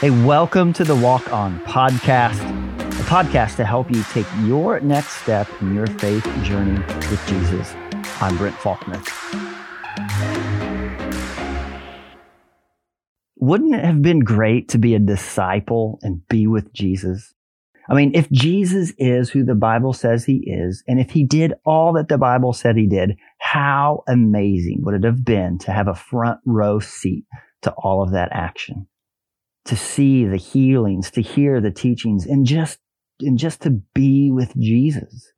Hey, welcome to the Walk On podcast, a podcast to help you take your next step in your faith journey with Jesus. I'm Brent Faulkner. Wouldn't it have been great to be a disciple and be with Jesus? I mean, if Jesus is who the Bible says he is, and if he did all that the Bible said he did, how amazing would it have been to have a front row seat to all of that action? To see the healings, to hear the teachings, and just, and just to be with Jesus.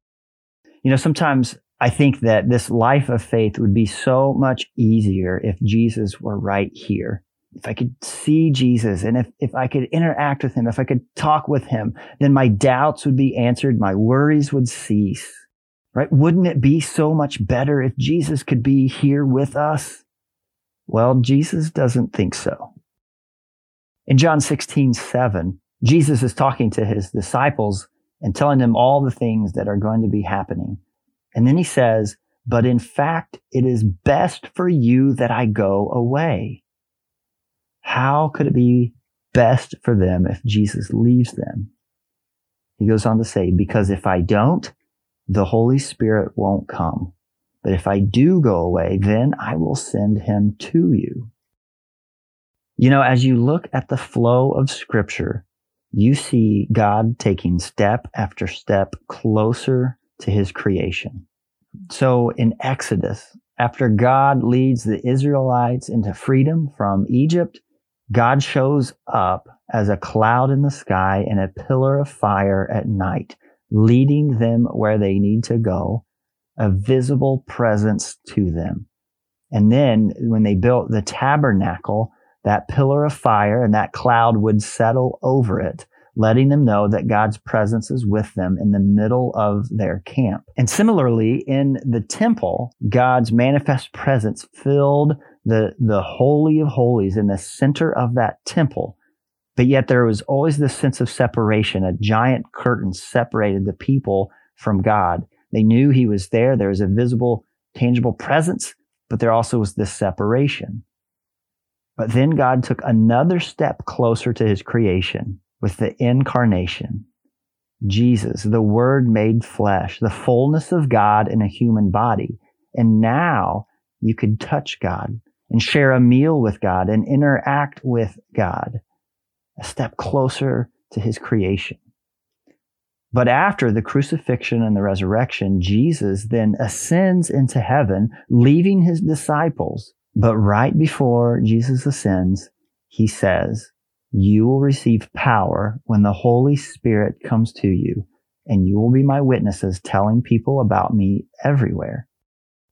You know, sometimes I think that this life of faith would be so much easier if Jesus were right here if I could see Jesus and if, if I could interact with him, if I could talk with him, then my doubts would be answered. My worries would cease, right? Wouldn't it be so much better if Jesus could be here with us? Well, Jesus doesn't think so. In John 16, 7, Jesus is talking to his disciples and telling them all the things that are going to be happening. And then he says, but in fact, it is best for you that I go away. How could it be best for them if Jesus leaves them? He goes on to say, because if I don't, the Holy Spirit won't come. But if I do go away, then I will send him to you. You know, as you look at the flow of scripture, you see God taking step after step closer to his creation. So in Exodus, after God leads the Israelites into freedom from Egypt, God shows up as a cloud in the sky and a pillar of fire at night, leading them where they need to go, a visible presence to them. And then when they built the tabernacle, that pillar of fire and that cloud would settle over it, letting them know that God's presence is with them in the middle of their camp. And similarly, in the temple, God's manifest presence filled the, the holy of holies in the center of that temple. But yet there was always this sense of separation. A giant curtain separated the people from God. They knew he was there. There was a visible, tangible presence, but there also was this separation. But then God took another step closer to his creation with the incarnation. Jesus, the word made flesh, the fullness of God in a human body. And now you could touch God and share a meal with God and interact with God, a step closer to his creation. But after the crucifixion and the resurrection, Jesus then ascends into heaven, leaving his disciples. But right before Jesus ascends, he says, you will receive power when the Holy Spirit comes to you, and you will be my witnesses telling people about me everywhere.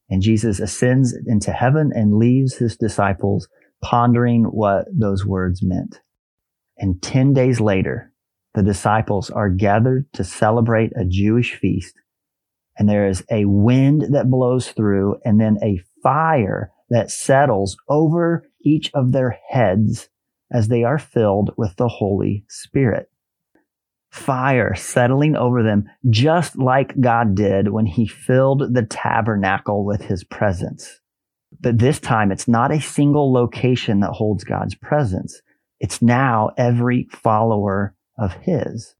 And Jesus ascends into heaven and leaves his disciples pondering what those words meant. And 10 days later, the disciples are gathered to celebrate a Jewish feast. And there is a wind that blows through and then a fire that settles over each of their heads as they are filled with the Holy Spirit fire settling over them, just like God did when he filled the tabernacle with his presence. But this time, it's not a single location that holds God's presence. It's now every follower of his.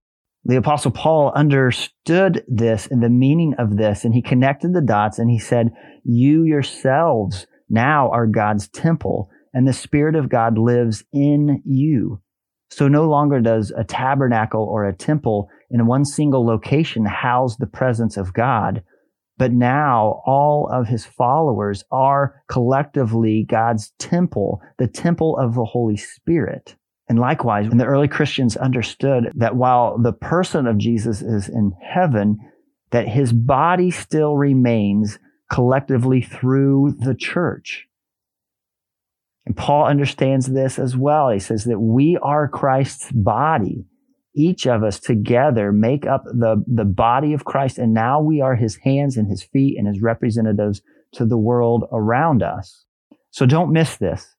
The apostle Paul understood this and the meaning of this, and he connected the dots and he said, you yourselves now are God's temple and the spirit of God lives in you. So no longer does a tabernacle or a temple in one single location house the presence of God, but now all of his followers are collectively God's temple, the temple of the Holy Spirit. And likewise, when the early Christians understood that while the person of Jesus is in heaven, that his body still remains collectively through the church. And Paul understands this as well. He says that we are Christ's body. Each of us together make up the, the body of Christ. And now we are his hands and his feet and his representatives to the world around us. So don't miss this.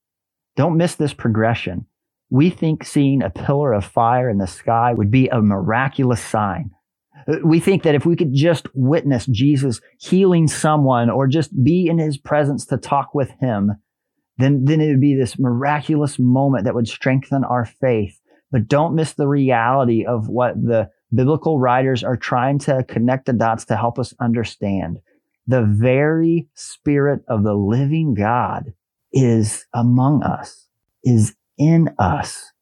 Don't miss this progression. We think seeing a pillar of fire in the sky would be a miraculous sign. We think that if we could just witness Jesus healing someone or just be in his presence to talk with him, then, then it would be this miraculous moment that would strengthen our faith. But don't miss the reality of what the biblical writers are trying to connect the dots to help us understand. The very spirit of the living God is among us, is in us,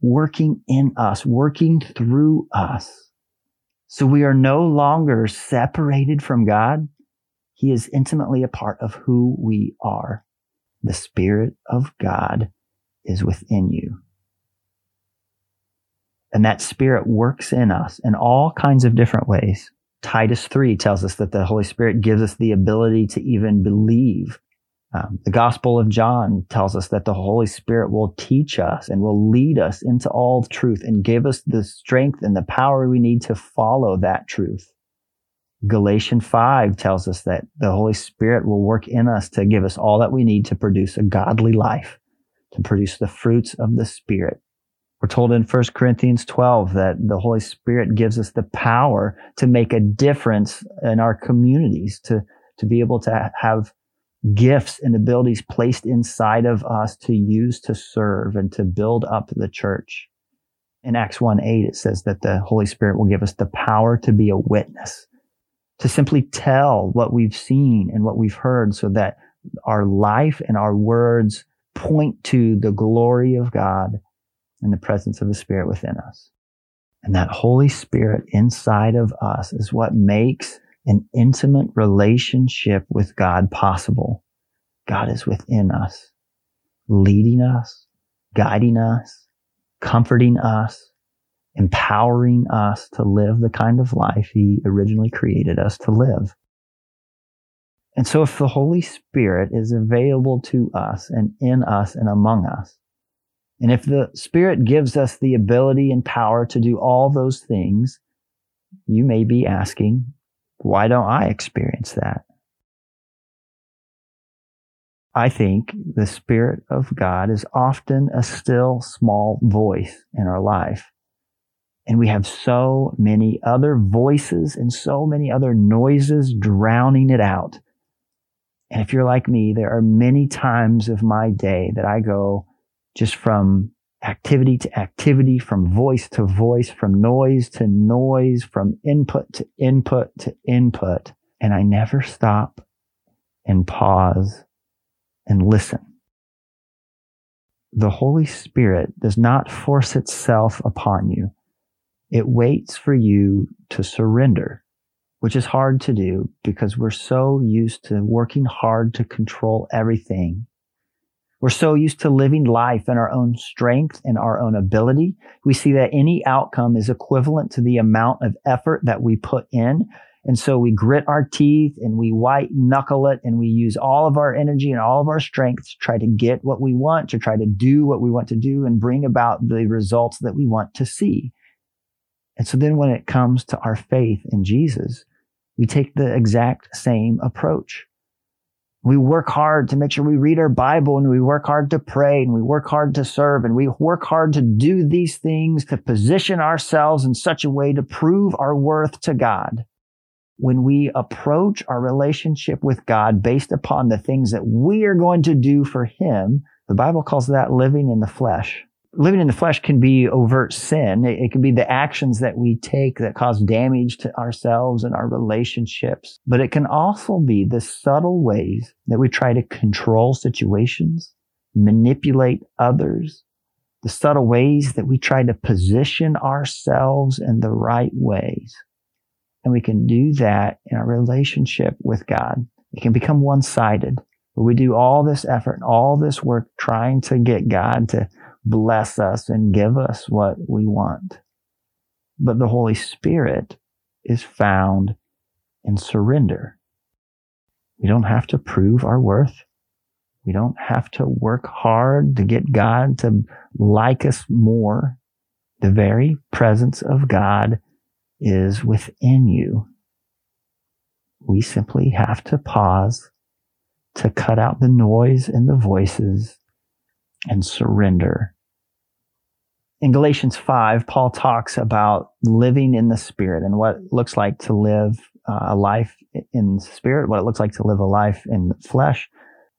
working in us, working through us. So we are no longer separated from God. He is intimately a part of who we are. The Spirit of God is within you. And that Spirit works in us in all kinds of different ways. Titus 3 tells us that the Holy Spirit gives us the ability to even believe um, the Gospel of John tells us that the Holy Spirit will teach us and will lead us into all truth and give us the strength and the power we need to follow that truth. Galatians 5 tells us that the Holy Spirit will work in us to give us all that we need to produce a godly life, to produce the fruits of the Spirit. We're told in 1 Corinthians 12 that the Holy Spirit gives us the power to make a difference in our communities, to, to be able to have gifts and abilities placed inside of us to use to serve and to build up the church. In Acts 1 8, it says that the Holy Spirit will give us the power to be a witness, to simply tell what we've seen and what we've heard so that our life and our words point to the glory of God and the presence of the Spirit within us. And that Holy Spirit inside of us is what makes an intimate relationship with God possible. God is within us, leading us, guiding us, comforting us, empowering us to live the kind of life He originally created us to live. And so if the Holy Spirit is available to us and in us and among us, and if the Spirit gives us the ability and power to do all those things, you may be asking, why don't I experience that? I think the Spirit of God is often a still small voice in our life. And we have so many other voices and so many other noises drowning it out. And if you're like me, there are many times of my day that I go just from activity to activity, from voice to voice, from noise to noise, from input to input to input. And I never stop and pause and listen. The Holy Spirit does not force itself upon you. It waits for you to surrender, which is hard to do because we're so used to working hard to control everything we're so used to living life in our own strength and our own ability. We see that any outcome is equivalent to the amount of effort that we put in. And so we grit our teeth and we white knuckle it and we use all of our energy and all of our strength to try to get what we want, to try to do what we want to do and bring about the results that we want to see. And so then when it comes to our faith in Jesus, we take the exact same approach. We work hard to make sure we read our Bible and we work hard to pray and we work hard to serve and we work hard to do these things to position ourselves in such a way to prove our worth to God. When we approach our relationship with God based upon the things that we are going to do for Him, the Bible calls that living in the flesh living in the flesh can be overt sin. It, it, can be the actions that we take that cause damage to ourselves and our relationships. But it can also be the subtle ways that we try to control situations, manipulate others, the subtle ways that we try to position ourselves in the right ways. And we can do that in our relationship with God. It can become one-sided. Where we do all this effort and all this work trying to get God to bless us and give us what we want. But the Holy Spirit is found in surrender. We don't have to prove our worth. We don't have to work hard to get God to like us more. The very presence of God is within you. We simply have to pause to cut out the noise and the voices and surrender in Galatians 5, Paul talks about living in the Spirit and what it looks like to live uh, a life in spirit, what it looks like to live a life in flesh.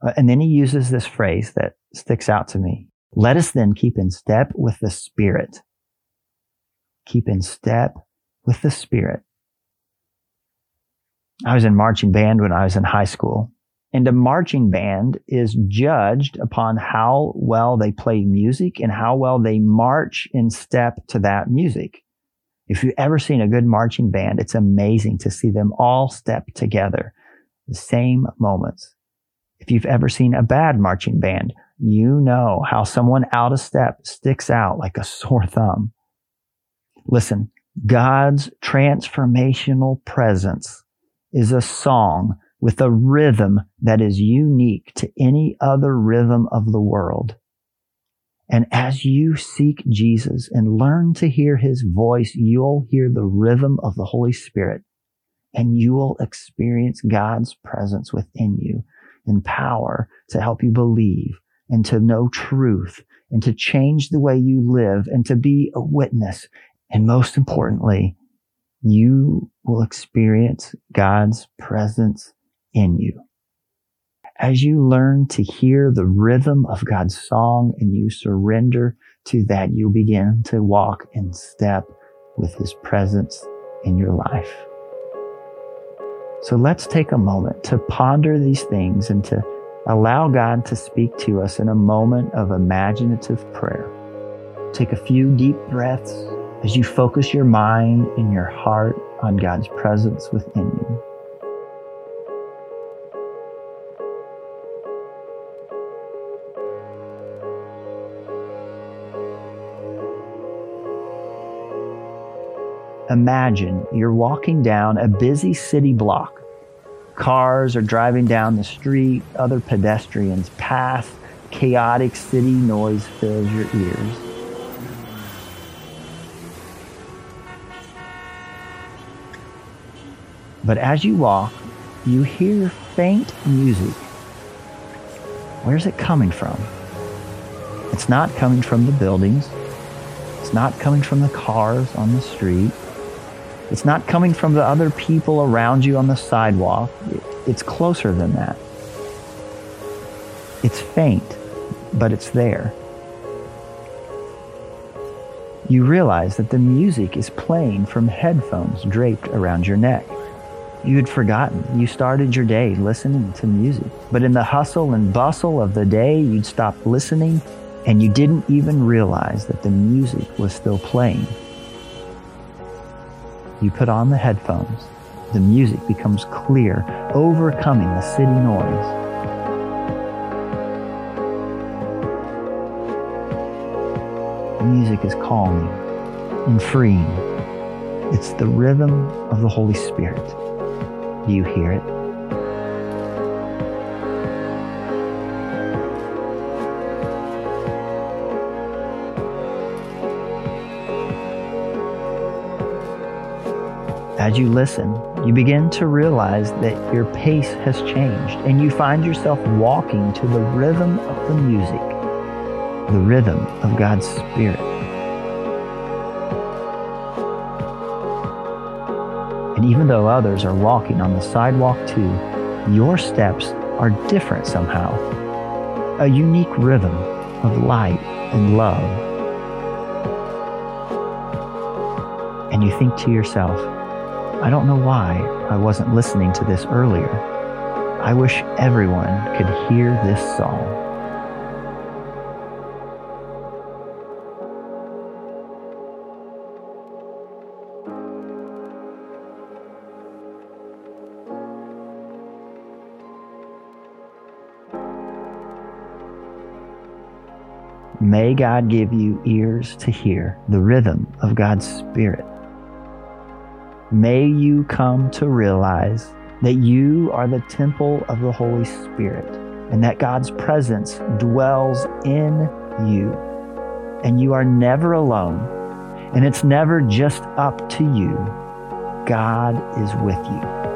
Uh, and then he uses this phrase that sticks out to me. Let us then keep in step with the Spirit. keep in step with the Spirit. I was in marching band when I was in high school. And a marching band is judged upon how well they play music and how well they march in step to that music. If you've ever seen a good marching band, it's amazing to see them all step together, the same moments. If you've ever seen a bad marching band, you know how someone out of step sticks out like a sore thumb. Listen, God's transformational presence is a song with a rhythm that is unique to any other rhythm of the world. And as you seek Jesus and learn to hear his voice, you'll hear the rhythm of the Holy Spirit and you will experience God's presence within you in power to help you believe and to know truth and to change the way you live and to be a witness. And most importantly, you will experience God's presence in you. As you learn to hear the rhythm of God's song and you surrender to that, you begin to walk in step with his presence in your life. So let's take a moment to ponder these things and to allow God to speak to us in a moment of imaginative prayer. Take a few deep breaths as you focus your mind and your heart on God's presence within you. Imagine you're walking down a busy city block. Cars are driving down the street, other pedestrians pass, chaotic city noise fills your ears. But as you walk, you hear faint music. Where's it coming from? It's not coming from the buildings. It's not coming from the cars on the street. It's not coming from the other people around you on the sidewalk. It's closer than that. It's faint, but it's there. You realize that the music is playing from headphones draped around your neck. You had forgotten. You started your day listening to music. But in the hustle and bustle of the day, you'd stop listening and you didn't even realize that the music was still playing. You put on the headphones. The music becomes clear, overcoming the city noise. The music is calming and freeing. It's the rhythm of the Holy Spirit. Do you hear it? As you listen, you begin to realize that your pace has changed and you find yourself walking to the rhythm of the music, the rhythm of God's Spirit. And even though others are walking on the sidewalk too, your steps are different somehow. A unique rhythm of light and love. And you think to yourself, I don't know why I wasn't listening to this earlier. I wish everyone could hear this song. May God give you ears to hear the rhythm of God's Spirit May you come to realize that you are the temple of the Holy Spirit and that God's presence dwells in you. And you are never alone. And it's never just up to you. God is with you.